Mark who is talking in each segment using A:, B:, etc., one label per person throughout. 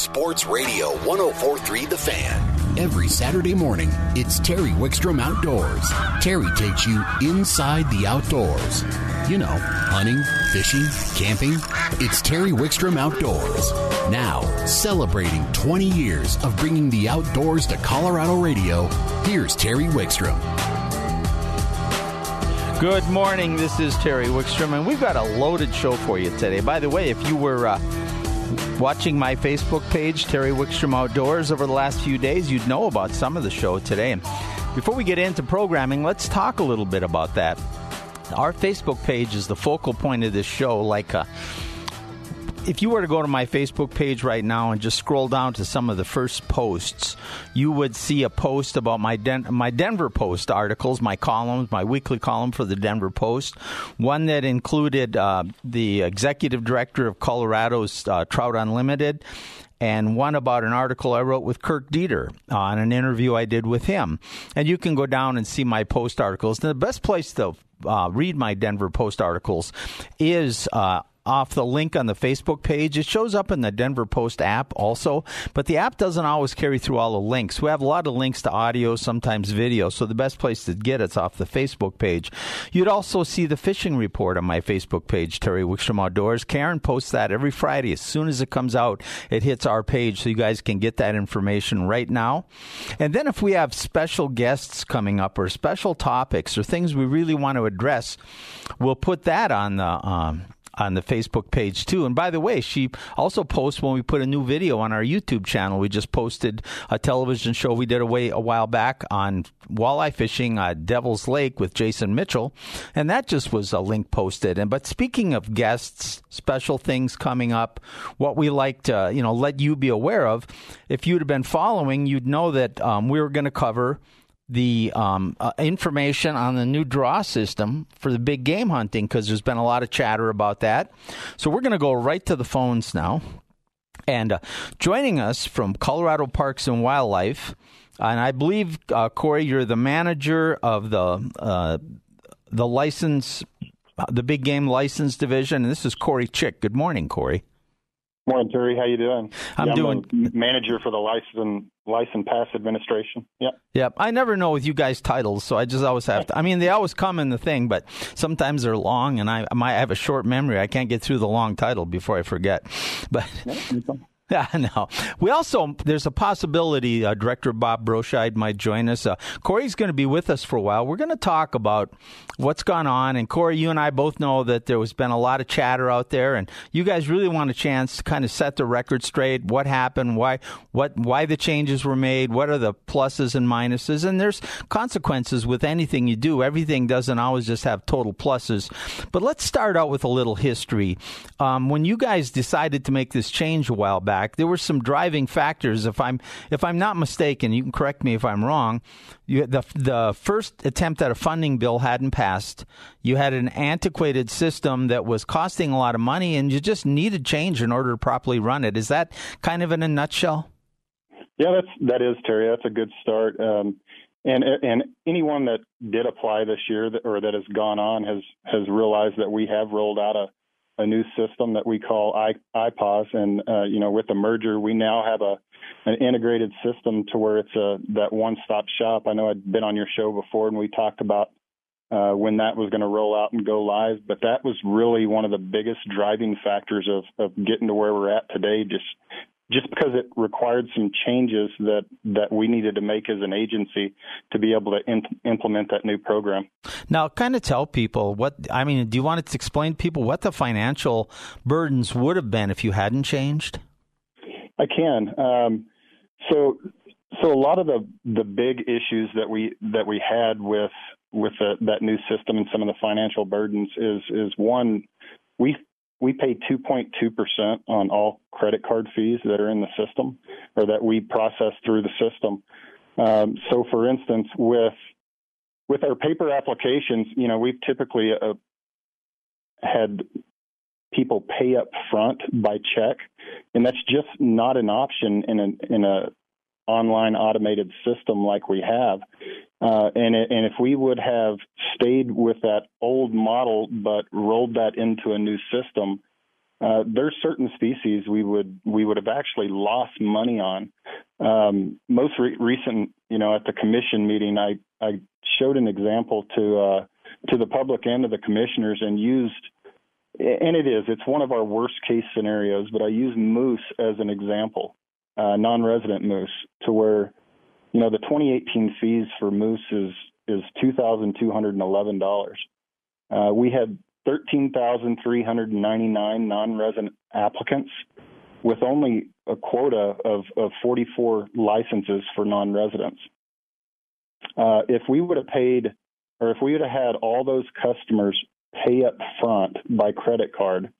A: Sports Radio 1043 The Fan. Every Saturday morning, it's Terry Wickstrom Outdoors. Terry takes you inside the outdoors. You know, hunting, fishing, camping. It's Terry Wickstrom Outdoors. Now, celebrating 20 years of bringing the outdoors to Colorado radio, here's Terry Wickstrom.
B: Good morning. This is Terry Wickstrom, and we've got a loaded show for you today. By the way, if you were uh, watching my Facebook page, Terry Wickstrom Outdoors, over the last few days, you'd know about some of the show today. And before we get into programming, let's talk a little bit about that. Our Facebook page is the focal point of this show, like a if you were to go to my Facebook page right now and just scroll down to some of the first posts, you would see a post about my Den- my Denver Post articles, my columns, my weekly column for the Denver Post. One that included uh, the executive director of Colorado's uh, Trout Unlimited and one about an article I wrote with Kirk Deeter on an interview I did with him. And you can go down and see my post articles. The best place to uh, read my Denver Post articles is uh, off the link on the Facebook page. It shows up in the Denver Post app also, but the app doesn't always carry through all the links. We have a lot of links to audio, sometimes video, so the best place to get it's off the Facebook page. You'd also see the fishing report on my Facebook page, Terry Wickstrom Outdoors. Karen posts that every Friday. As soon as it comes out, it hits our page so you guys can get that information right now. And then if we have special guests coming up or special topics or things we really want to address, we'll put that on the um, on the Facebook page too. And by the way, she also posts when we put a new video on our YouTube channel. We just posted a television show we did away a while back on walleye fishing at Devil's Lake with Jason Mitchell, and that just was a link posted. And but speaking of guests, special things coming up, what we like to you know let you be aware of. If you'd have been following, you'd know that um, we were going to cover the um, uh, information on the new draw system for the big game hunting because there's been a lot of chatter about that. So we're going to go right to the phones now. And uh, joining us from Colorado Parks and Wildlife, and I believe uh, Corey, you're the manager of the uh, the license, the big game license division, and this is Corey Chick. Good morning, Corey.
C: Morning, Terry. How you doing?
B: I'm
C: yeah,
B: doing
C: I'm manager for the license license pass administration. Yep.
B: Yep. I never know with you guys titles, so I just always have to. I mean, they always come in the thing, but sometimes they're long, and I, I might have a short memory. I can't get through the long title before I forget. But no. We also there's a possibility uh, Director Bob Broscheid might join us. Uh, Corey's going to be with us for a while. We're going to talk about what's gone on. And Corey, you and I both know that there has been a lot of chatter out there, and you guys really want a chance to kind of set the record straight. What happened? Why? What? Why the changes were made? What are the pluses and minuses? And there's consequences with anything you do. Everything doesn't always just have total pluses. But let's start out with a little history. Um, when you guys decided to make this change a while back back, there were some driving factors. If I'm if I'm not mistaken, you can correct me if I'm wrong. You, the the first attempt at a funding bill hadn't passed. You had an antiquated system that was costing a lot of money, and you just needed change in order to properly run it. Is that kind of in a nutshell?
C: Yeah, that's that is Terry. That's a good start. Um, and and anyone that did apply this year or that has gone on has has realized that we have rolled out a a new system that we call I, IPAWS, and uh, you know, with the merger, we now have a an integrated system to where it's a that one-stop shop. I know I'd been on your show before, and we talked about uh, when that was going to roll out and go live, but that was really one of the biggest driving factors of of getting to where we're at today. Just just because it required some changes that that we needed to make as an agency to be able to in, implement that new program.
B: Now, kind of tell people what I mean. Do you want to explain to people what the financial burdens would have been if you hadn't changed?
C: I can. Um, so, so a lot of the the big issues that we that we had with with the, that new system and some of the financial burdens is is one we we pay 2.2% on all credit card fees that are in the system or that we process through the system. Um, so, for instance, with with our paper applications, you know, we've typically uh, had people pay up front by check, and that's just not an option in a in a online automated system like we have. Uh, and, it, and if we would have stayed with that old model but rolled that into a new system, uh, there's certain species we would we would have actually lost money on. Um, most re- recent, you know, at the commission meeting, I I showed an example to uh, to the public and to the commissioners and used, and it is it's one of our worst case scenarios, but I use moose as an example, uh, non-resident moose, to where, you know, the 2018 fees for moose is is two thousand two hundred and eleven dollars. Uh, we had 13,399 non-resident applicants with only a quota of, of 44 licenses for non-residents. Uh, if we would have paid, or if we would have had all those customers pay up front by credit card,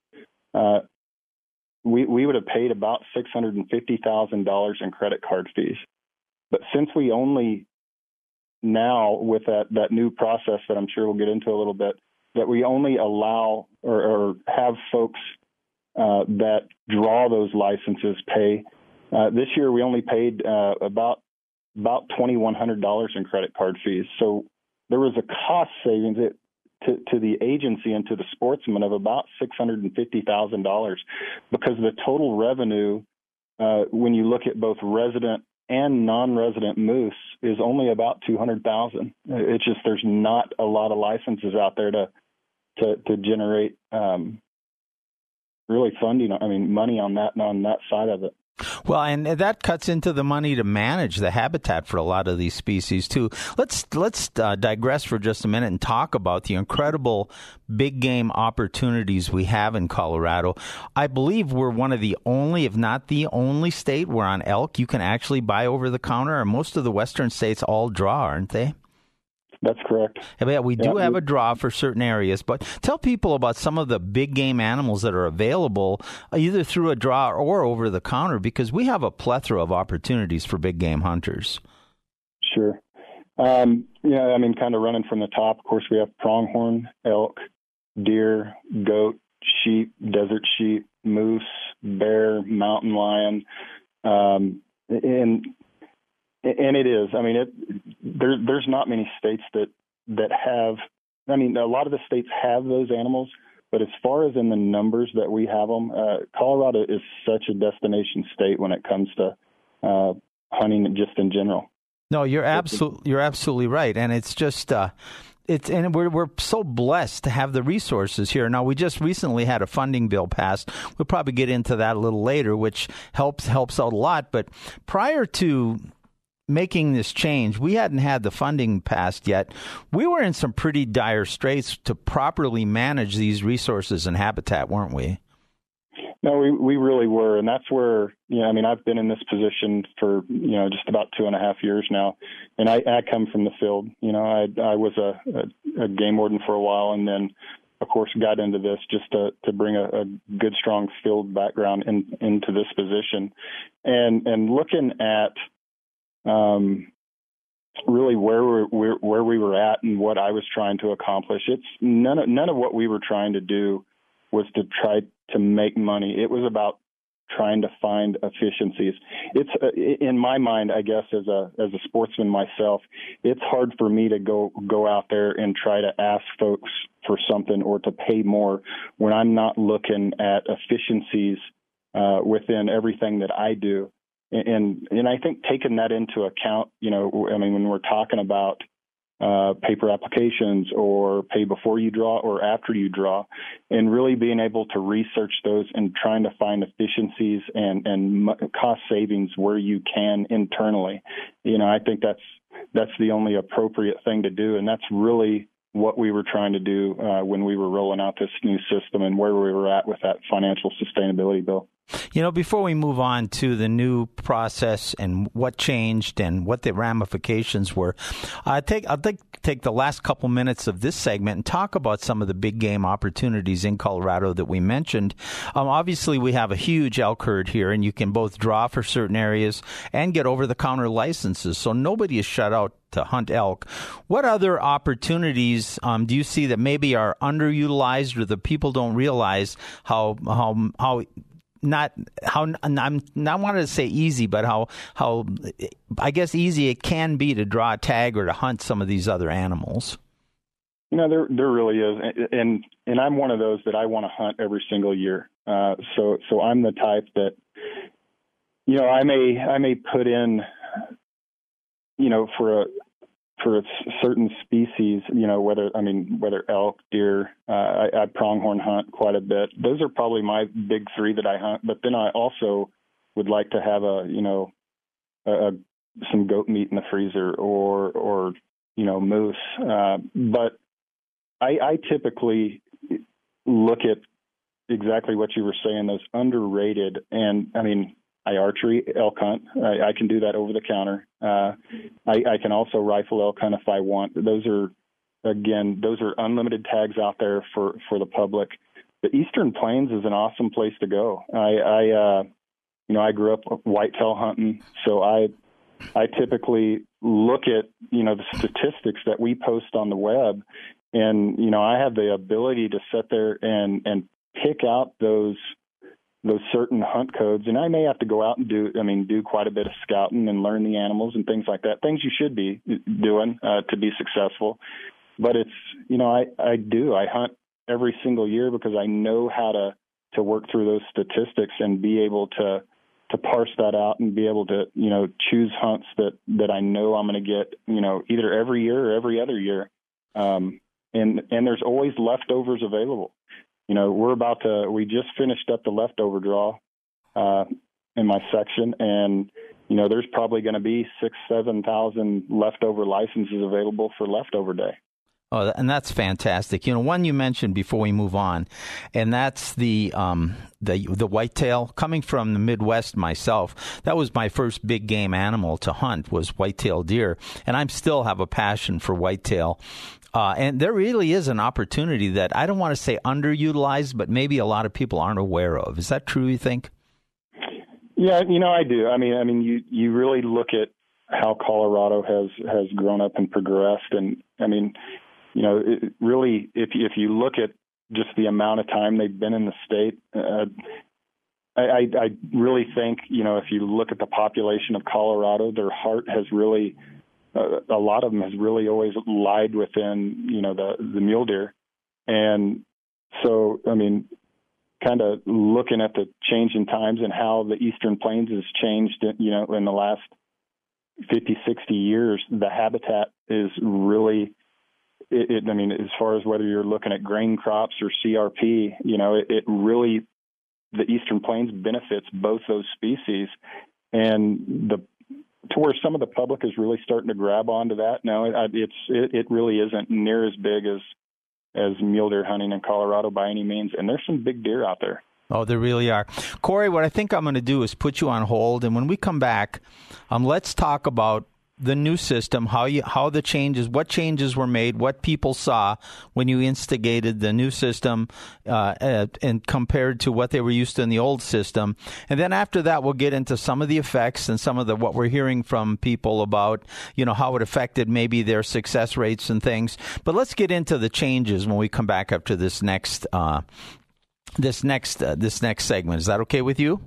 C: uh, we, we would have paid about $650,000 in credit card fees. But since we only now, with that, that new process that I'm sure we'll get into a little bit, that we only allow or, or have folks uh, that draw those licenses pay. Uh, this year, we only paid uh, about about twenty one hundred dollars in credit card fees. So there was a cost savings to, to the agency and to the sportsman of about six hundred and fifty thousand dollars, because the total revenue, uh, when you look at both resident and non-resident moose is only about 200,000. It's just there's not a lot of licenses out there to to to generate um, really funding. I mean, money on that on that side of it.
B: Well, and that cuts into the money to manage the habitat for a lot of these species too. Let's let's uh, digress for just a minute and talk about the incredible big game opportunities we have in Colorado. I believe we're one of the only, if not the only state where on elk you can actually buy over the counter. And most of the western states all draw, aren't they?
C: That's correct.
B: Yeah, we do yeah. have a draw for certain areas, but tell people about some of the big game animals that are available uh, either through a draw or over the counter because we have a plethora of opportunities for big game hunters.
C: Sure. Um, yeah, I mean, kind of running from the top, of course, we have pronghorn, elk, deer, goat, sheep, desert sheep, moose, bear, mountain lion. Um, and and it is. I mean, it there there's not many states that that have. I mean, a lot of the states have those animals, but as far as in the numbers that we have them, uh, Colorado is such a destination state when it comes to uh, hunting, just in general.
B: No, you're absolutely you're absolutely right, and it's just. Uh, it's and we're we're so blessed to have the resources here. Now we just recently had a funding bill passed. We'll probably get into that a little later, which helps helps out a lot. But prior to making this change, we hadn't had the funding passed yet. We were in some pretty dire straits to properly manage these resources and habitat, weren't we?
C: No, we we really were, and that's where you know. I mean, I've been in this position for you know just about two and a half years now, and I, I come from the field. You know, I I was a, a, a game warden for a while, and then of course got into this just to to bring a, a good strong field background in, into this position, and and looking at um, really where we where we were at and what I was trying to accomplish. It's none of none of what we were trying to do was to try to make money. It was about trying to find efficiencies. It's uh, in my mind, I guess, as a as a sportsman myself, it's hard for me to go go out there and try to ask folks for something or to pay more when I'm not looking at efficiencies uh, within everything that I do and and I think taking that into account, you know, I mean, when we're talking about uh, paper applications or pay before you draw or after you draw, and really being able to research those and trying to find efficiencies and and cost savings where you can internally, you know, I think that's that's the only appropriate thing to do, and that's really what we were trying to do uh, when we were rolling out this new system and where we were at with that financial sustainability bill.
B: You know, before we move on to the new process and what changed and what the ramifications were, I take I'll take take the last couple minutes of this segment and talk about some of the big game opportunities in Colorado that we mentioned. Um, obviously, we have a huge elk herd here, and you can both draw for certain areas and get over the counter licenses, so nobody is shut out to hunt elk. What other opportunities um, do you see that maybe are underutilized or the people don't realize how how how not how I'm not wanted to say easy, but how how I guess easy it can be to draw a tag or to hunt some of these other animals.
C: You know, there there really is, and and I'm one of those that I want to hunt every single year. Uh, so so I'm the type that you know I may I may put in you know for a for certain species, you know, whether I mean whether elk, deer, uh, I, I pronghorn hunt quite a bit. Those are probably my big three that I hunt. But then I also would like to have a you know a, a some goat meat in the freezer or or you know moose. Uh, but I, I typically look at exactly what you were saying, those underrated. And I mean, I archery elk hunt. I, I can do that over the counter. Uh, I, I can also rifle elk hunt if I want. Those are, again, those are unlimited tags out there for for the public. The Eastern Plains is an awesome place to go. I, I uh, you know, I grew up whitetail hunting, so I I typically look at you know the statistics that we post on the web, and you know I have the ability to sit there and and pick out those those certain hunt codes and I may have to go out and do I mean do quite a bit of scouting and learn the animals and things like that things you should be doing uh, to be successful. But it's you know I I do. I hunt every single year because I know how to to work through those statistics and be able to to parse that out and be able to you know choose hunts that that I know I'm going to get you know either every year or every other year. Um and and there's always leftovers available you know, we're about to, we just finished up the leftover draw uh, in my section, and, you know, there's probably going to be six, 7,000 leftover licenses available for leftover day.
B: Oh, and that's fantastic. You know, one you mentioned before we move on, and that's the um, the the whitetail. Coming from the Midwest myself, that was my first big game animal to hunt was whitetail deer, and I still have a passion for whitetail. Uh, and there really is an opportunity that I don't want to say underutilized, but maybe a lot of people aren't aware of. Is that true? You think?
C: Yeah, you know, I do. I mean, I mean, you you really look at how Colorado has has grown up and progressed, and I mean, you know, it really, if if you look at just the amount of time they've been in the state, uh, I, I really think, you know, if you look at the population of Colorado, their heart has really uh, a lot of them has really always lied within you know the the mule deer, and so I mean, kind of looking at the change in times and how the Eastern Plains has changed, you know, in the last 50, 60 years, the habitat is really. It, it, I mean, as far as whether you're looking at grain crops or CRP, you know, it, it really the Eastern Plains benefits both those species, and the to where some of the public is really starting to grab onto that. No, it, it's it, it really isn't near as big as as mule deer hunting in Colorado by any means, and there's some big deer out there.
B: Oh, there really are. Corey, what I think I'm going to do is put you on hold, and when we come back, um, let's talk about the new system, how you how the changes, what changes were made, what people saw when you instigated the new system, uh, and compared to what they were used to in the old system, and then after that we'll get into some of the effects and some of the what we're hearing from people about, you know, how it affected maybe their success rates and things. But let's get into the changes when we come back up to this next uh, this next uh, this next segment. Is that okay with you?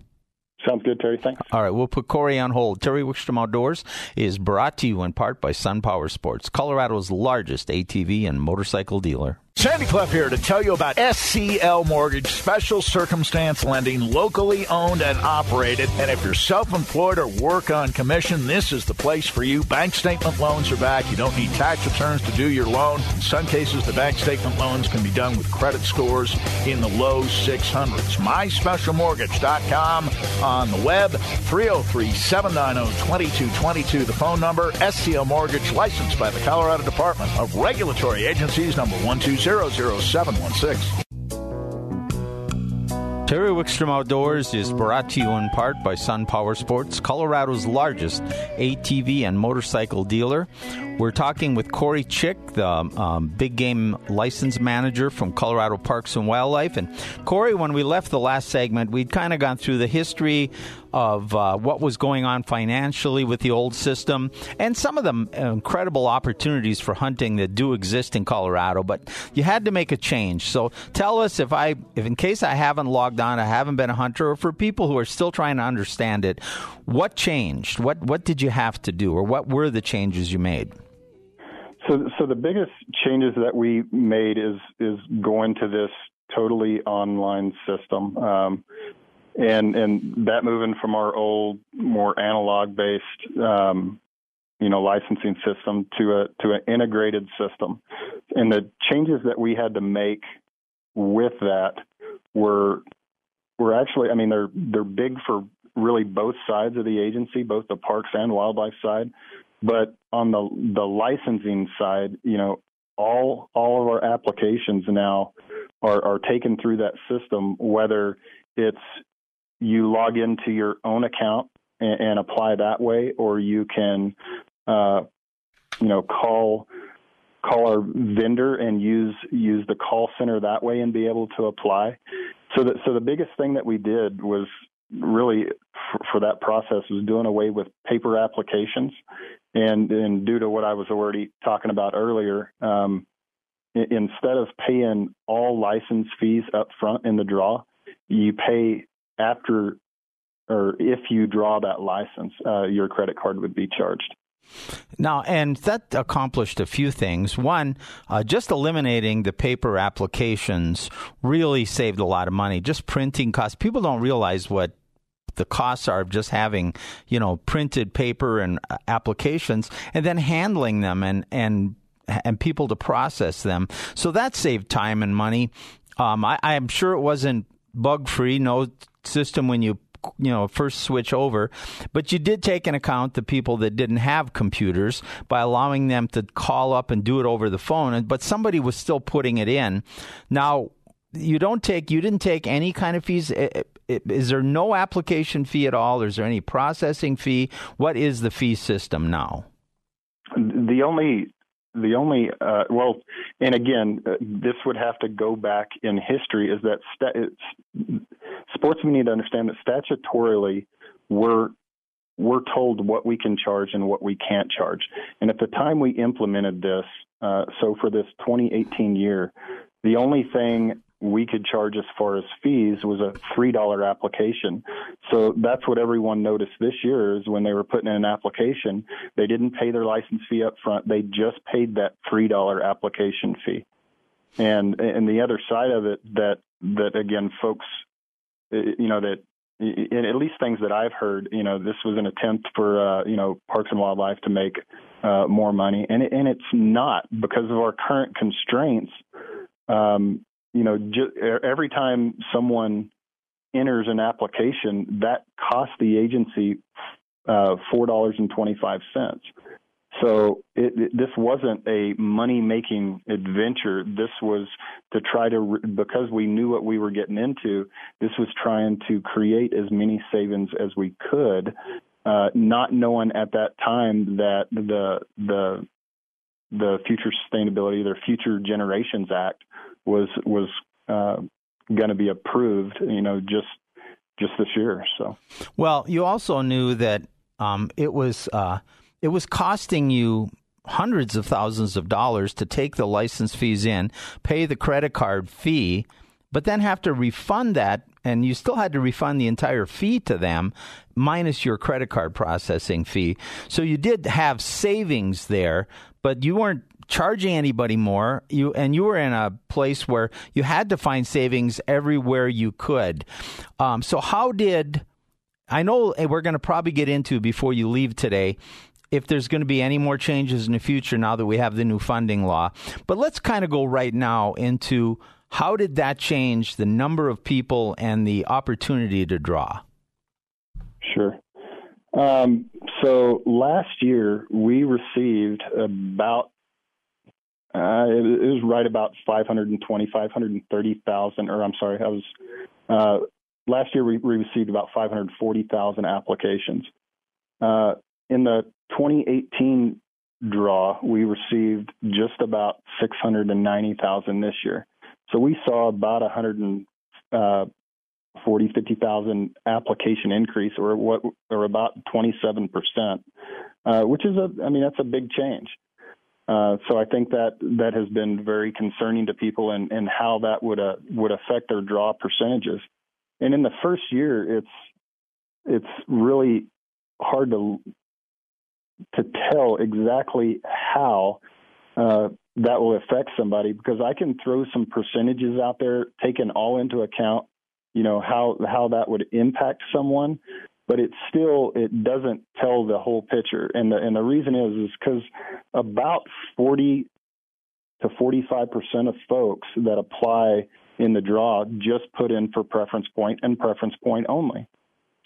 C: Sounds good, Terry. Thanks.
B: All right, we'll put Corey on hold. Terry Wickstrom Outdoors is brought to you in part by Sun Power Sports, Colorado's largest ATV and motorcycle dealer.
D: Sandy Clough here to tell you about SCL Mortgage, special circumstance lending, locally owned and operated. And if you're self employed or work on commission, this is the place for you. Bank statement loans are back. You don't need tax returns to do your loan. In some cases, the bank statement loans can be done with credit scores in the low 600s. MySpecialMortgage.com on the web, 303 790 2222. The phone number, SCL Mortgage, licensed by the Colorado Department of Regulatory Agencies, number 120. 00716.
B: Terry Wickstrom Outdoors is brought to you in part by Sun Power Sports, Colorado's largest ATV and motorcycle dealer. We're talking with Corey Chick, the um, big game license manager from Colorado Parks and Wildlife. And Corey, when we left the last segment, we'd kind of gone through the history of uh, what was going on financially with the old system and some of the incredible opportunities for hunting that do exist in Colorado. But you had to make a change. So tell us if I, if in case I haven't logged on, I haven't been a hunter, or for people who are still trying to understand it, what changed? What what did you have to do, or what were the changes you made?
C: So, so the biggest changes that we made is is going to this totally online system. Um, and and that moving from our old more analog based um, you know licensing system to a to an integrated system. And the changes that we had to make with that were were actually I mean they're they're big for really both sides of the agency both the parks and wildlife side. But on the the licensing side you know all all of our applications now are, are taken through that system whether it's you log into your own account and, and apply that way, or you can, uh, you know, call call our vendor and use use the call center that way and be able to apply. So that so the biggest thing that we did was really for, for that process was doing away with paper applications, and and due to what I was already talking about earlier. Um, instead of paying all license fees up front in the draw, you pay after or if you draw that license, uh, your credit card would be charged.
B: Now, and that accomplished a few things. One, uh, just eliminating the paper applications really saved a lot of money. Just printing costs. People don't realize what the costs are of just having, you know, printed paper and uh, applications and then handling them and, and, and people to process them. So that saved time and money. Um, I, I'm sure it wasn't bug free, no system when you you know first switch over. But you did take into account the people that didn't have computers by allowing them to call up and do it over the phone. But somebody was still putting it in. Now you don't take you didn't take any kind of fees. Is there no application fee at all? Is there any processing fee? What is the fee system now?
C: The only the only uh, well, and again, uh, this would have to go back in history. Is that sta- sportsmen need to understand that statutorily we're we're told what we can charge and what we can't charge. And at the time we implemented this, uh, so for this 2018 year, the only thing we could charge as far as fees was a three dollar application. So that's what everyone noticed this year is when they were putting in an application, they didn't pay their license fee up front. They just paid that three dollar application fee. And and the other side of it that that again folks you know that in at least things that I've heard, you know, this was an attempt for uh, you know Parks and Wildlife to make uh, more money, and it, and it's not because of our current constraints. Um, you know, ju- every time someone enters an application, that costs the agency uh, four dollars and twenty five cents. So it, it, this wasn't a money making adventure. This was to try to re- because we knew what we were getting into. This was trying to create as many savings as we could, uh, not knowing at that time that the the the Future Sustainability, the Future Generations Act was was uh, going to be approved. You know, just just this year. So,
B: well, you also knew that um, it was uh, it was costing you hundreds of thousands of dollars to take the license fees in, pay the credit card fee, but then have to refund that and you still had to refund the entire fee to them minus your credit card processing fee. So you did have savings there, but you weren't charging anybody more you and you were in a place where you had to find savings everywhere you could. Um, so how did i know we're going to probably get into before you leave today if there's going to be any more changes in the future now that we have the new funding law. But let's kind of go right now into how did that change the number of people and the opportunity to draw?
C: Sure. Um, so last year we received about uh, it, it, was right about 520, 530,000, or I'm sorry, I was, uh, last year we, received about 540,000 applications. Uh, in the 2018 draw, we received just about 690,000 this year. So we saw about 140, uh, 50,000 application increase, or what, or about 27 percent, uh, which is a, I mean, that's a big change. Uh, so I think that that has been very concerning to people and, and how that would uh, would affect their draw percentages. And in the first year, it's it's really hard to to tell exactly how uh, that will affect somebody because I can throw some percentages out there, taking all into account, you know how how that would impact someone, but it still it doesn't tell the whole picture. And the and the reason is is because about forty to forty five percent of folks that apply in the draw just put in for preference point and preference point only.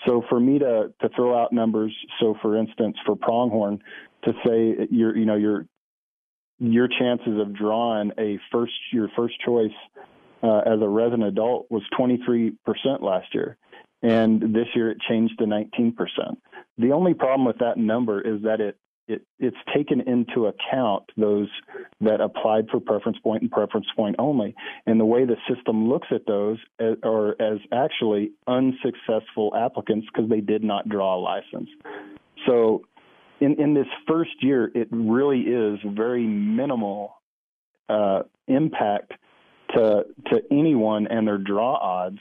C: So for me to to throw out numbers, so for instance for pronghorn, to say your you know your your chances of drawing a first your first choice uh, as a resident adult was 23% last year, and this year it changed to 19%. The only problem with that number is that it it, it's taken into account those that applied for preference point and preference point only. And the way the system looks at those are as actually unsuccessful applicants because they did not draw a license. So in, in this first year, it really is very minimal uh, impact to to anyone and their draw odds.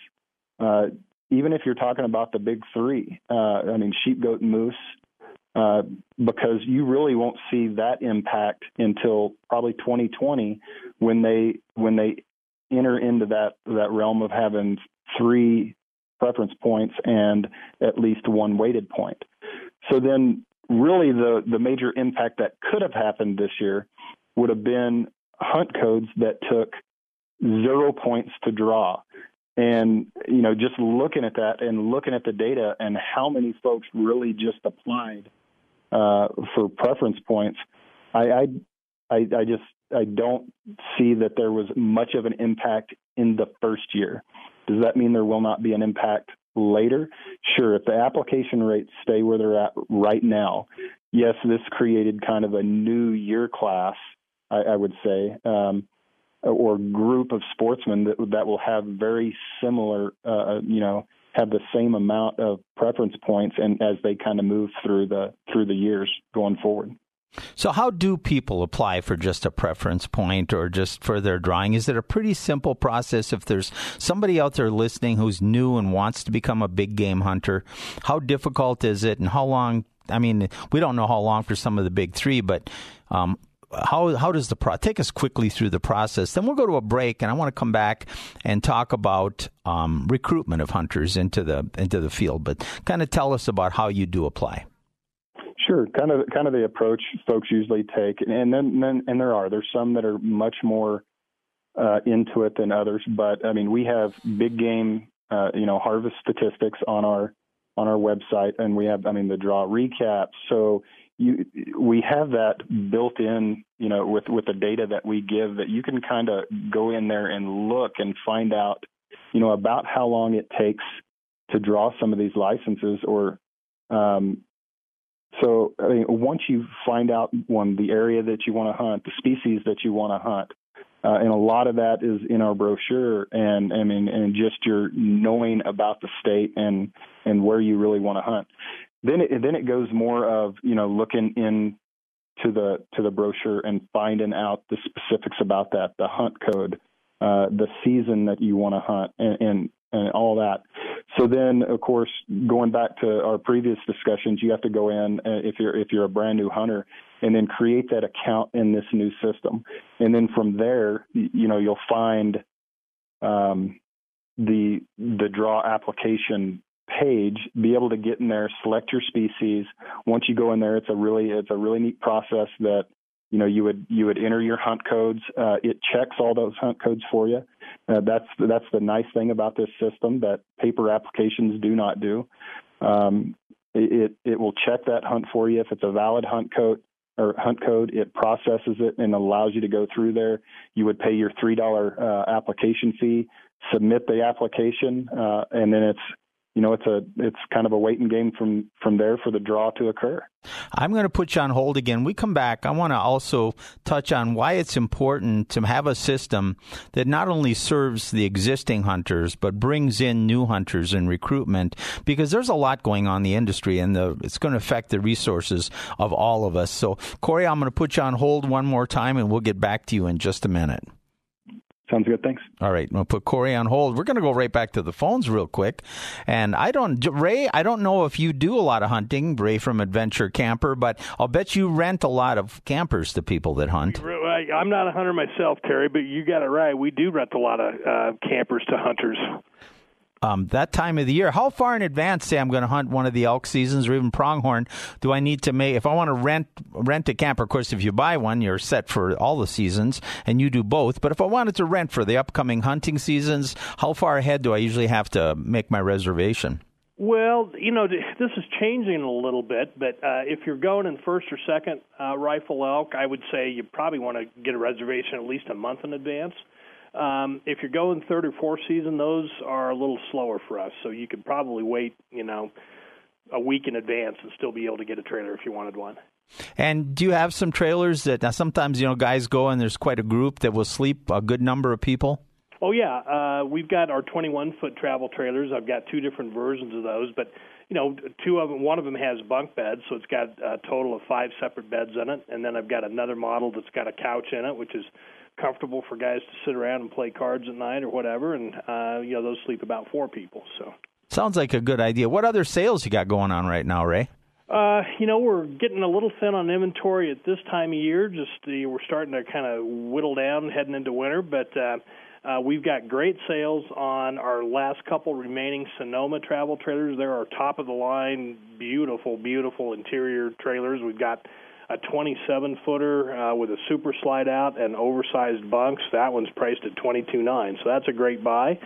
C: Uh, even if you're talking about the big three, uh, I mean sheep, goat, and moose, uh, because you really won't see that impact until probably 2020 when they when they enter into that that realm of having three preference points and at least one weighted point. So then really the, the major impact that could have happened this year would have been hunt codes that took zero points to draw. And, you know, just looking at that and looking at the data and how many folks really just applied uh, for preference points, I, I, I, just I don't see that there was much of an impact in the first year. Does that mean there will not be an impact later, sure, if the application rates stay where they're at right now, yes, this created kind of a new year class, I, I would say, um, or group of sportsmen that that will have very similar, uh, you know, have the same amount of preference points, and as they kind of move through the through the years going forward.
B: So, how do people apply for just a preference point or just for their drawing? Is it a pretty simple process? If there's somebody out there listening who's new and wants to become a big game hunter, how difficult is it, and how long? I mean, we don't know how long for some of the big three, but um, how how does the pro take us quickly through the process? Then we'll go to a break, and I want to come back and talk about um, recruitment of hunters into the into the field. But kind of tell us about how you do apply.
C: Sure, kind of kind of the approach folks usually take, and then, then and there are there's some that are much more uh, into it than others, but I mean we have big game, uh, you know, harvest statistics on our on our website, and we have I mean the draw recaps. So you we have that built in, you know, with with the data that we give that you can kind of go in there and look and find out, you know, about how long it takes to draw some of these licenses or um, so I mean, once you find out one the area that you want to hunt, the species that you want to hunt, uh, and a lot of that is in our brochure, and I mean, and just your knowing about the state and and where you really want to hunt. Then it then it goes more of you know looking in to the to the brochure and finding out the specifics about that, the hunt code, uh, the season that you want to hunt, and, and and all that. So then, of course, going back to our previous discussions, you have to go in uh, if you're if you're a brand new hunter, and then create that account in this new system, and then from there, you know, you'll find um, the the draw application page, be able to get in there, select your species. Once you go in there, it's a really it's a really neat process that you know you would you would enter your hunt codes. Uh, it checks all those hunt codes for you. Uh, that's that's the nice thing about this system that paper applications do not do. Um, it it will check that hunt for you if it's a valid hunt code or hunt code. It processes it and allows you to go through there. You would pay your three dollar uh, application fee, submit the application, uh, and then it's you know, it's a it's kind of a waiting game from from there for the draw to occur.
B: I'm going to put you on hold again. We come back. I want to also touch on why it's important to have a system that not only serves the existing hunters but brings in new hunters and recruitment because there's a lot going on in the industry and the, it's going to affect the resources of all of us. So, Corey, I'm going to put you on hold one more time and we'll get back to you in just a minute.
C: Sounds good. Thanks.
B: All right. We'll put Corey on hold. We're going to go right back to the phones real quick. And I don't, Ray, I don't know if you do a lot of hunting, Ray from Adventure Camper, but I'll bet you rent a lot of campers to people that hunt.
E: I, I'm not a hunter myself, Terry, but you got it right. We do rent a lot of uh, campers to hunters.
B: Um, that time of the year, how far in advance, say I'm going to hunt one of the elk seasons or even pronghorn, do I need to make? If I want to rent rent a camper, of course, if you buy one, you're set for all the seasons, and you do both. But if I wanted to rent for the upcoming hunting seasons, how far ahead do I usually have to make my reservation?
E: Well, you know, this is changing a little bit, but uh, if you're going in first or second uh, rifle elk, I would say you probably want to get a reservation at least a month in advance. Um, if you're going third or fourth season, those are a little slower for us, so you could probably wait, you know, a week in advance and still be able to get a trailer if you wanted one.
B: And do you have some trailers that now sometimes you know guys go and there's quite a group that will sleep a good number of people?
E: Oh yeah, uh, we've got our 21 foot travel trailers. I've got two different versions of those, but you know, two of them. One of them has bunk beds, so it's got a total of five separate beds in it, and then I've got another model that's got a couch in it, which is comfortable for guys to sit around and play cards at night or whatever. And uh, you know, those sleep about four people. So
B: sounds like a good idea. What other sales you got going on right now, Ray?
E: Uh, you know, we're getting a little thin on inventory at this time of year. Just uh, we're starting to kind of whittle down heading into winter, but uh, uh, we've got great sales on our last couple remaining Sonoma travel trailers. They're our top of the line, beautiful, beautiful interior trailers. We've got a 27 footer uh, with a super slide out and oversized bunks. That one's priced at 22.9, so that's a great buy.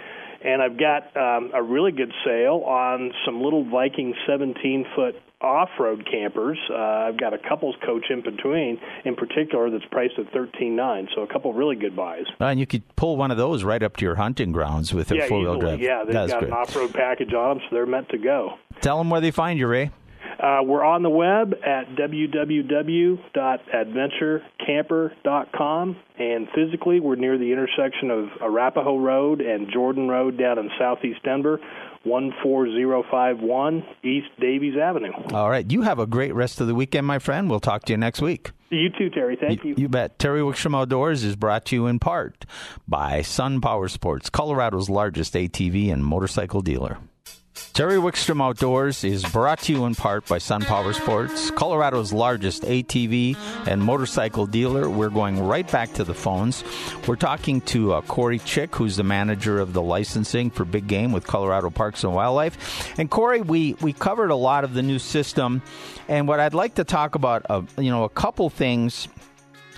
E: And I've got um, a really good sale on some little Viking 17 foot off-road campers. Uh, I've got a couples coach in between, in particular, that's priced at thirteen nine. So a couple really good buys.
B: And you could pull one of those right up to your hunting grounds with a
E: yeah,
B: four-wheel drive.
E: Yeah, they've
B: That's
E: got
B: great.
E: an off-road package on them, so they're meant to go.
B: Tell them where they find you, Ray.
E: Uh, we're on the web at www.adventurecamper.com, and physically, we're near the intersection of Arapahoe Road and Jordan Road down in southeast Denver. 14051 East Davies Avenue.
B: All right. You have a great rest of the weekend, my friend. We'll talk to you next week.
E: You too, Terry. Thank you.
B: You, you bet. Terry Wickstrom Outdoors is brought to you in part by Sun Power Sports, Colorado's largest ATV and motorcycle dealer. Terry Wickstrom Outdoors is brought to you in part by Sun Power Sports, Colorado's largest ATV and motorcycle dealer. We're going right back to the phones. We're talking to uh, Corey Chick, who's the manager of the licensing for big game with Colorado Parks and Wildlife. And Corey, we, we covered a lot of the new system, and what I'd like to talk about, uh, you know, a couple things.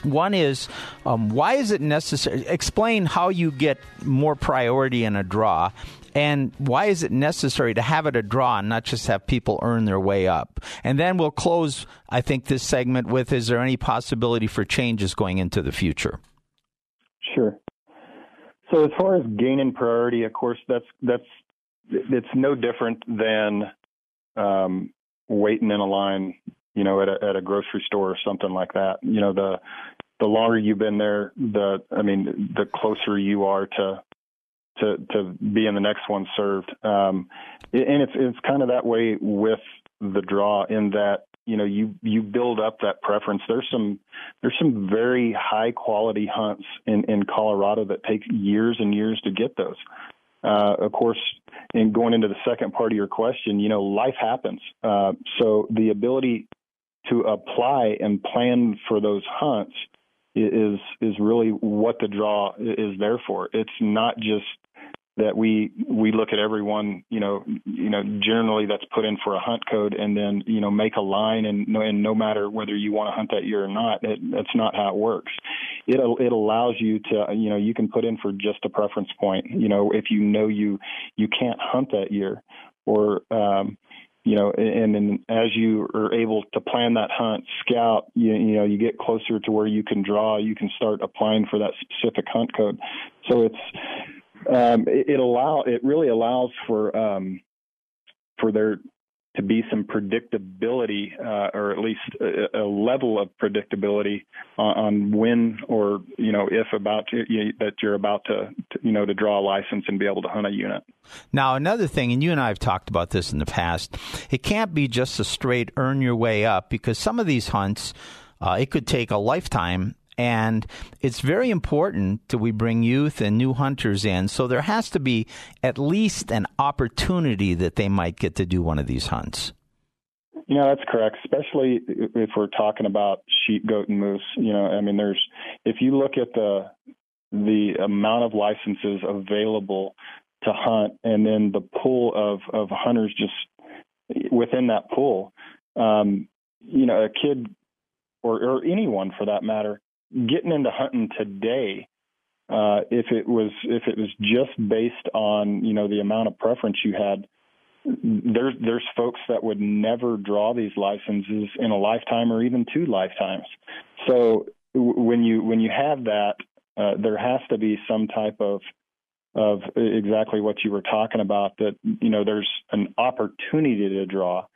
B: One is um, why is it necessary? Explain how you get more priority in a draw, and why is it necessary to have it a draw and not just have people earn their way up? And then we'll close, I think, this segment with is there any possibility for changes going into the future?
C: Sure. So as far as gaining priority, of course, that's that's it's no different than um, waiting in a line, you know, at a at a grocery store or something like that. You know, the the longer you've been there, the I mean, the closer you are to to to be in the next one served. Um, and it's it's kind of that way with the draw in that you know you you build up that preference. There's some there's some very high quality hunts in in Colorado that take years and years to get those. Uh, of course, in going into the second part of your question, you know, life happens. Uh, so the ability to apply and plan for those hunts is is really what the draw is there for. It's not just that we we look at everyone, you know, you know, generally that's put in for a hunt code, and then you know make a line, and no, and no matter whether you want to hunt that year or not, it, that's not how it works. It it allows you to, you know, you can put in for just a preference point. You know, if you know you you can't hunt that year, or um, you know, and then as you are able to plan that hunt, scout, you, you know, you get closer to where you can draw, you can start applying for that specific hunt code. So it's um, it, it allow it really allows for um, for there to be some predictability, uh, or at least a, a, level of predictability on, on, when or you know if about to, you, that you're about to, to, you know to draw a license and be able to hunt a unit.
B: Now another thing, and you and I have talked about this in the past, it can't be just a straight earn your way up because some of these hunts. Uh, it could take a lifetime and it's very important that we bring youth and new hunters in. So there has to be at least an opportunity that they might get to do one of these hunts.
C: You know, that's correct, especially if we're talking about sheep, goat, and moose. You know, I mean, there's if you look at the the amount of licenses available to hunt, and then the pool of of hunters just within that pool. Um, you know, a kid or or anyone for that matter getting into hunting today uh, if it was if it was just based on you know the amount of preference you had there's there's folks that would never draw these licenses in a lifetime or even two lifetimes. So when you when you have that, uh, there has to be some type of of exactly what you were talking about. That you know there's an opportunity to draw,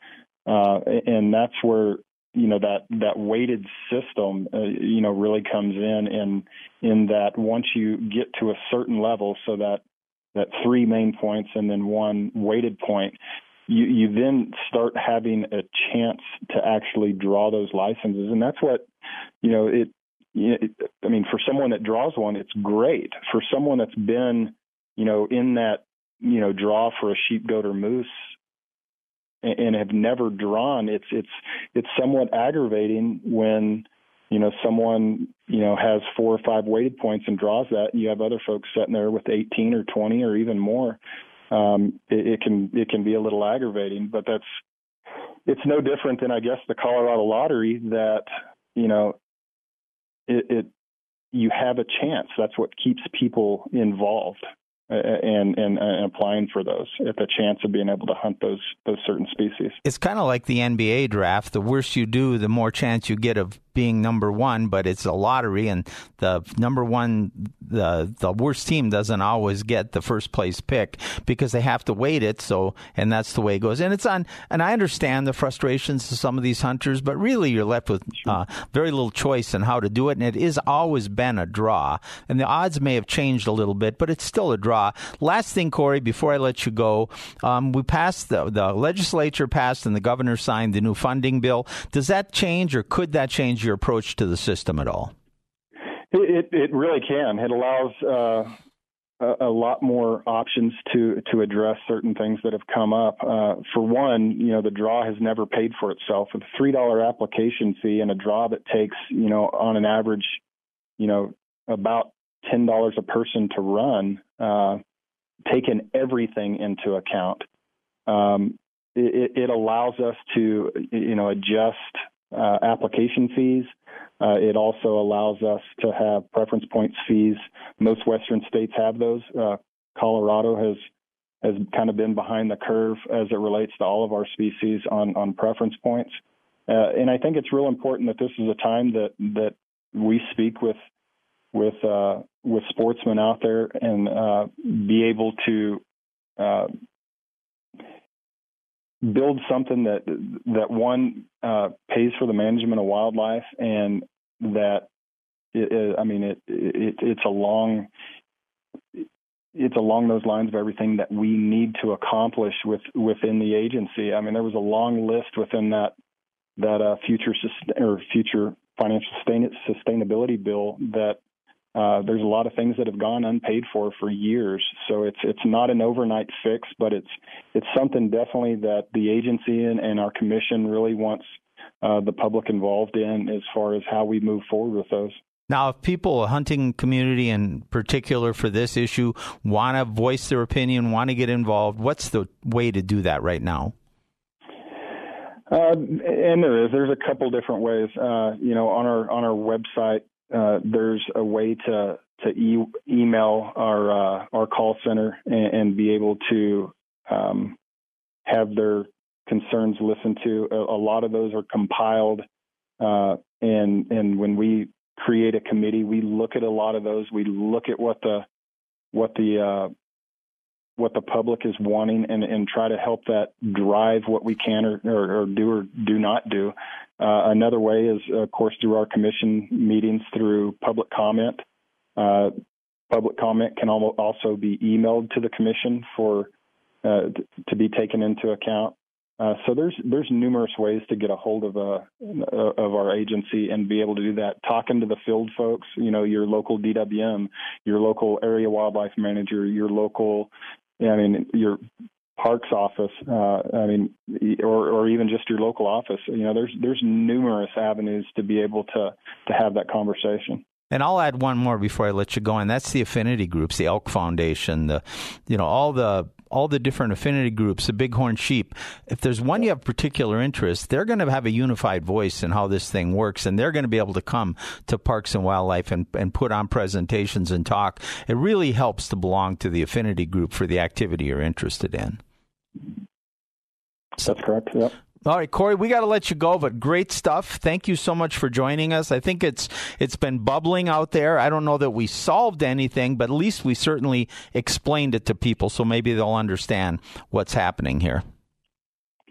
C: uh, and that's where you know that that weighted system uh, you know really comes in in in that once you get to a certain level, so that that three main points and then one weighted point, you, you then start having a chance to actually draw those licenses. And that's what, you know, it, it, I mean, for someone that draws one, it's great. For someone that's been, you know, in that, you know, draw for a sheep, goat, or moose and, have never drawn, it's, it's, it's somewhat aggravating when, you know, someone, you know, has four or five weighted points and draws that, and you have other folks sitting there with 18 or 20 or even more. Um, it, it can it can be a little aggravating, but that's it's no different than I guess the Colorado lottery that you know it, it you have a chance. That's what keeps people involved and, and, and applying for those at the chance of being able to hunt those those certain species.
B: It's kind of like the NBA draft. The worse you do, the more chance you get of being number one. But it's a lottery, and the number one, the the worst team doesn't always get the first place pick because they have to weight it. So, and that's the way it goes. And it's on. And I understand the frustrations of some of these hunters, but really you're left with uh, very little choice in how to do it. And it is always been a draw. And the odds may have changed a little bit, but it's still a draw. Last thing, Corey, before I let you go, um, we passed the, the legislature passed and the governor signed the new funding bill. Does that change or could that change your approach to the system at all?
C: It, it really can. It allows uh, a, a, lot more options to to address certain things that have come up. Uh, for one, you know, the draw has never paid for itself. With a three dollar application fee and a draw that takes, you know, on an average, you know, about ten dollars a person to run, uh, taken everything into account, um, it, it, allows us to you know adjust uh, application fees. Uh, it also allows us to have preference points fees. Most Western states have those. Uh, Colorado has has kind of been behind the curve as it relates to all of our species on on preference points. Uh, and I think it's real important that this is a time that that we speak with with uh, with sportsmen out there and uh, be able to build something that that one uh, pays for the management of wildlife and that it, it, I mean it, it it's along it's along those lines of everything that we need to accomplish with within the agency. I mean there was a long list within that that uh, future or future financial sustain- sustainability bill that uh, there's a lot of things that have gone unpaid for for years. So it's it's not an overnight fix, but it's it's something definitely that the agency and, and our commission really wants uh, the public involved in as far as how we move forward with those.
B: Now, if people, a hunting community in particular for this issue, want to voice their opinion, want to get involved, what's the way to do that right now?
C: Uh, and there is. There's a couple different ways. Uh, you know, on our on our website, uh, there's a way to to e- email our uh, our call center and, and, be able to um, have their concerns listened to. A, a, lot of those are compiled, uh, and and when we create a committee, we look at a lot of those. We look at what the what the uh, what the public is wanting and, and try to help that drive what we can or, or, or do or do not do. Uh, another way is, of course, through our commission meetings through public comment. Uh, public comment can also be emailed to the commission for uh, to be taken into account. Uh, so there's there's numerous ways to get a hold of a uh, of our agency and be able to do that. Talking to the field folks, you know, your local DWM, your local area wildlife manager, your local, I mean, your parks office. Uh, I mean, or or even just your local office. You know, there's there's numerous avenues to be able to to have that conversation.
B: And I'll add one more before I let you go, and that's the affinity groups, the Elk Foundation, the you know all the all the different affinity groups, the bighorn sheep. If there's one you have particular interest, they're going to have a unified voice in how this thing works, and they're going to be able to come to Parks and Wildlife and, and put on presentations and talk. It really helps to belong to the affinity group for the activity you're interested in.
C: That's correct. Yep.
B: All right, Corey, we got to let you go, but great stuff. Thank you so much for joining us. I think it's it's been bubbling out there. I don't know that we solved anything, but at least we certainly explained it to people, so maybe they'll understand what's happening here.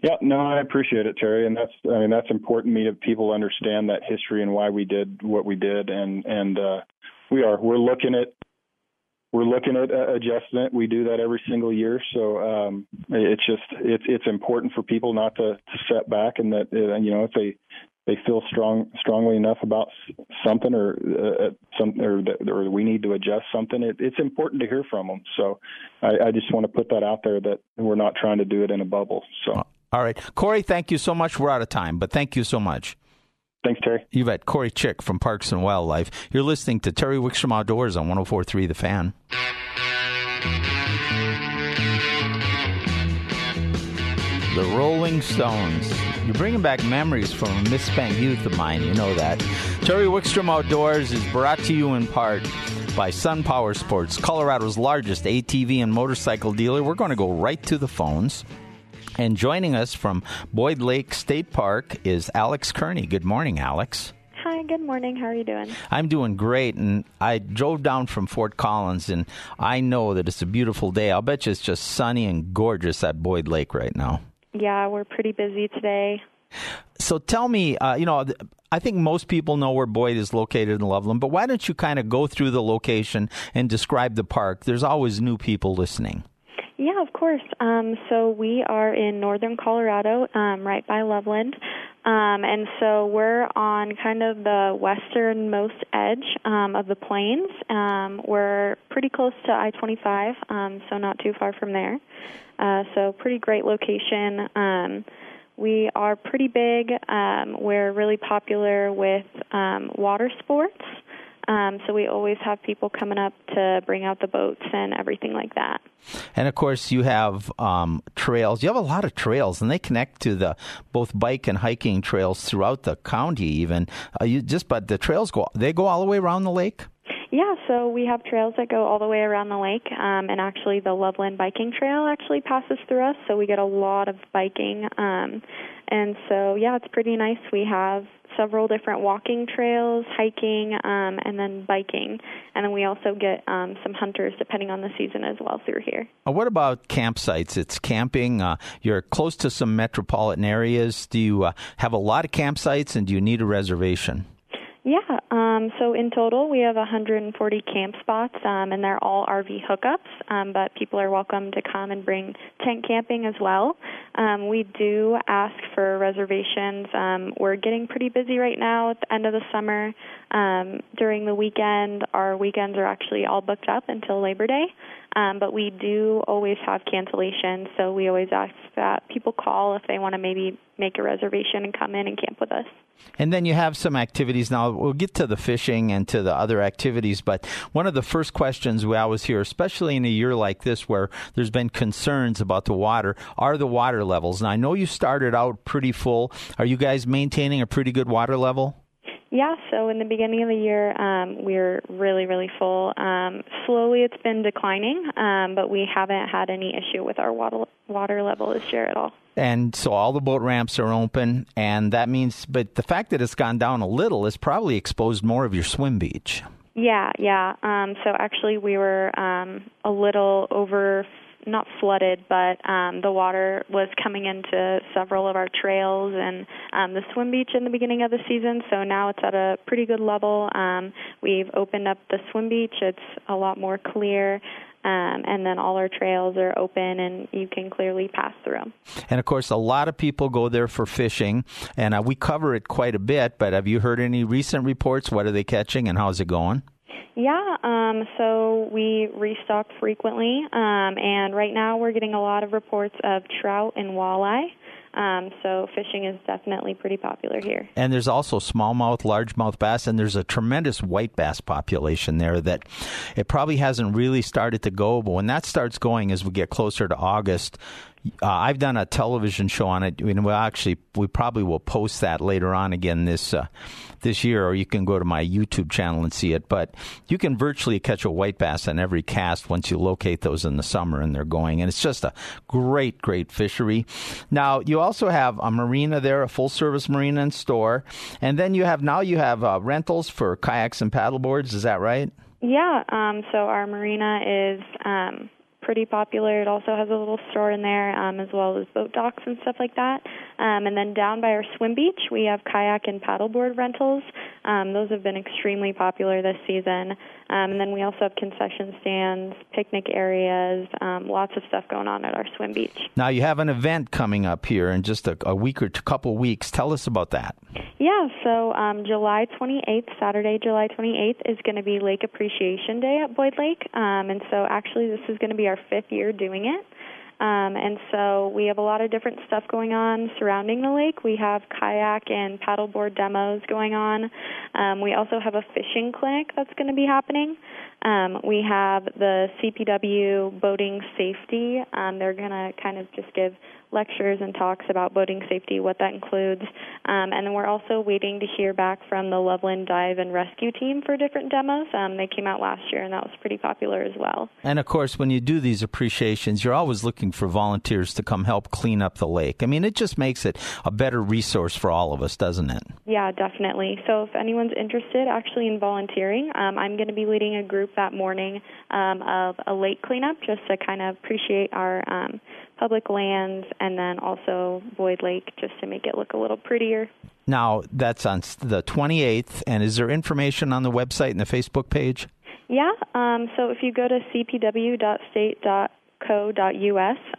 C: Yeah, no, I appreciate it, Terry, and that's I mean that's important to me that people understand that history and why we did what we did, and and uh, we are we're looking at we're looking at uh, adjusting it. We do that every single year, so um, it's just it's it's important for people not to, to set back, and that uh, you know if they they feel strong strongly enough about something or uh, some or, or we need to adjust something, it, it's important to hear from them. So I, I just want to put that out there that we're not trying to do it in a bubble. So
B: all right, Corey, thank you so much. We're out of time, but thank you so much.
C: Thanks, Terry.
B: You've had Corey Chick from Parks and Wildlife. You're listening to Terry Wickstrom Outdoors on 1043 The Fan. The Rolling Stones. You're bringing back memories from a misspent youth of mine, you know that. Terry Wickstrom Outdoors is brought to you in part by Sun Power Sports, Colorado's largest ATV and motorcycle dealer. We're going to go right to the phones. And joining us from Boyd Lake State Park is Alex Kearney. Good morning, Alex.
F: Hi, good morning. How are you doing?
B: I'm doing great. And I drove down from Fort Collins, and I know that it's a beautiful day. I'll bet you it's just sunny and gorgeous at Boyd Lake right now.
F: Yeah, we're pretty busy today.
B: So tell me, uh, you know, I think most people know where Boyd is located in Loveland, but why don't you kind of go through the location and describe the park? There's always new people listening.
F: Yeah, of course. Um, so we are in northern Colorado, um, right by Loveland. Um, and so we're on kind of the westernmost edge um, of the plains. Um, we're pretty close to I 25, um, so not too far from there. Uh, so, pretty great location. Um, we are pretty big. Um, we're really popular with um, water sports. Um, so we always have people coming up to bring out the boats and everything like that.
B: And of course, you have um, trails. You have a lot of trails, and they connect to the both bike and hiking trails throughout the county. Even uh, you just, but the trails go they go all the way around the lake.
F: Yeah, so we have trails that go all the way around the lake, um, and actually the Loveland Biking Trail actually passes through us, so we get a lot of biking. Um, and so, yeah, it's pretty nice. We have several different walking trails, hiking, um, and then biking. And then we also get um, some hunters depending on the season as well through here.
B: Uh, what about campsites? It's camping. Uh, you're close to some metropolitan areas. Do you uh, have a lot of campsites and do you need a reservation?
F: Yeah, um, so in total we have 140 camp spots, um, and they're all RV hookups. Um, but people are welcome to come and bring tent camping as well. Um, we do ask for reservations. Um, we're getting pretty busy right now at the end of the summer. Um, during the weekend, our weekends are actually all booked up until Labor Day. Um, but we do always have cancellations, so we always ask that people call if they want to maybe make a reservation and come in and camp with us.
B: And then you have some activities. Now, we'll get to the fishing and to the other activities, but one of the first questions we always hear, especially in a year like this where there's been concerns about the water, are the water levels. Now, I know you started out pretty full. Are you guys maintaining a pretty good water level?
F: Yeah, so in the beginning of the year, um, we're really, really full. Um, slowly, it's been declining, um, but we haven't had any issue with our water water level this year at all.
B: And so all the boat ramps are open, and that means, but the fact that it's gone down a little has probably exposed more of your swim beach.
F: Yeah, yeah. Um, so actually, we were um, a little over not flooded, but um, the water was coming into several of our trails and um, the swim beach in the beginning of the season. So now it's at a pretty good level. Um, we've opened up the swim beach; it's a lot more clear. Um, and then all our trails are open and you can clearly pass through.
B: And of course, a lot of people go there for fishing, and uh, we cover it quite a bit. But have you heard any recent reports? What are they catching and how's it going?
F: Yeah, um, so we restock frequently, um, and right now we're getting a lot of reports of trout and walleye. Um, so fishing is definitely pretty popular here.
B: And there's also smallmouth, largemouth bass, and there's a tremendous white bass population there that it probably hasn't really started to go. But when that starts going as we get closer to August, uh, I've done a television show on it. And we'll actually, we probably will post that later on again this uh, this year, or you can go to my YouTube channel and see it. But you can virtually catch a white bass on every cast once you locate those in the summer and they're going. And it's just a great, great fishery. Now, you also have a marina there, a full service marina and store. And then you have now you have uh, rentals for kayaks and paddleboards. Is that right?
F: Yeah. Um, so our marina is. Um, pretty popular. It also has a little store in there, um, as well as boat docks and stuff like that. Um, and then down by our swim beach, we have kayak and paddleboard rentals. Um, those have been extremely popular this season. Um, and then we also have concession stands, picnic areas, um, lots of stuff going on at our swim beach.
B: Now you have an event coming up here in just a, a week or a couple weeks. Tell us about that.
F: Yeah, so um, July 28th, Saturday, July 28th, is going to be Lake Appreciation Day at Boyd Lake. Um, and so actually, this is going to be our fifth year doing it. Um, and so we have a lot of different stuff going on surrounding the lake. We have kayak and paddleboard demos going on. Um, we also have a fishing clinic that's going to be happening. Um, we have the CPW boating safety. Um, they're going to kind of just give lectures and talks about boating safety, what that includes. Um, and then we're also waiting to hear back from the Loveland Dive and Rescue team for different demos. Um, they came out last year, and that was pretty popular as well.
B: And of course, when you do these appreciations, you're always looking for volunteers to come help clean up the lake. I mean, it just makes it a better resource for all of us, doesn't it?
F: Yeah, definitely. So if anyone's interested actually in volunteering, um, I'm going to be leading a group that morning um, of a lake cleanup just to kind of appreciate our um, public lands and then also Boyd Lake just to make it look a little prettier.
B: Now, that's on the 28th, and is there information on the website and the Facebook page?
F: Yeah, um, so if you go to cpw.state.co.us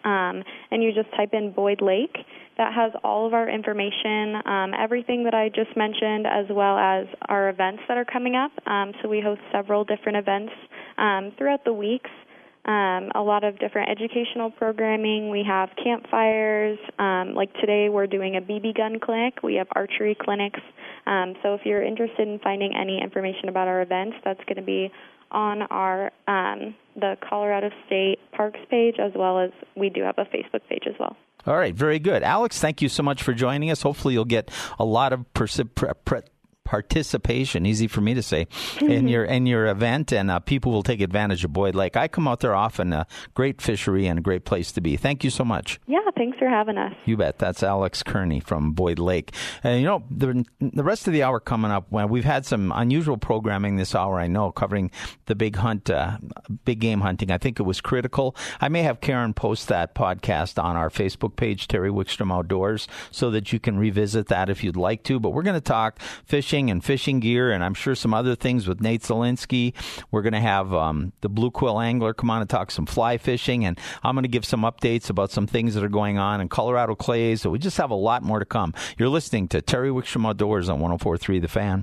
F: um, and you just type in Boyd Lake, that has all of our information, um, everything that I just mentioned, as well as our events that are coming up. Um, so we host several different events um, throughout the weeks um, a lot of different educational programming. We have campfires. Um, like today, we're doing a BB gun clinic. We have archery clinics. Um, so if you're interested in finding any information about our events, that's going to be on our um, the Colorado State Parks page, as well as we do have a Facebook page as well.
B: All right, very good. Alex, thank you so much for joining us. Hopefully, you'll get a lot of persi- pre- pre- participation, easy for me to say, mm-hmm. in your in your event, and uh, people will take advantage of Boyd Lake. I come out there often. A great fishery and a great place to be. Thank you so much.
F: Yeah, thanks for having us.
B: You bet. That's Alex Kearney from Boyd Lake. And you know, the the rest of the hour coming up, well, we've had some unusual programming this hour. I know, covering the big hunt, uh, big game hunting. I think it was critical. I may have Karen post that podcast on our Facebook page, Terry Wickstrom Outdoors, so that you can revisit that if you'd like to. But we're going to talk fishing fishing and fishing gear, and I'm sure some other things with Nate Zelinsky. We're going to have um, the Blue Quill Angler come on and talk some fly fishing, and I'm going to give some updates about some things that are going on in Colorado Clays. So we just have a lot more to come. You're listening to Terry Wickstrom Outdoors on 104.3 The Fan.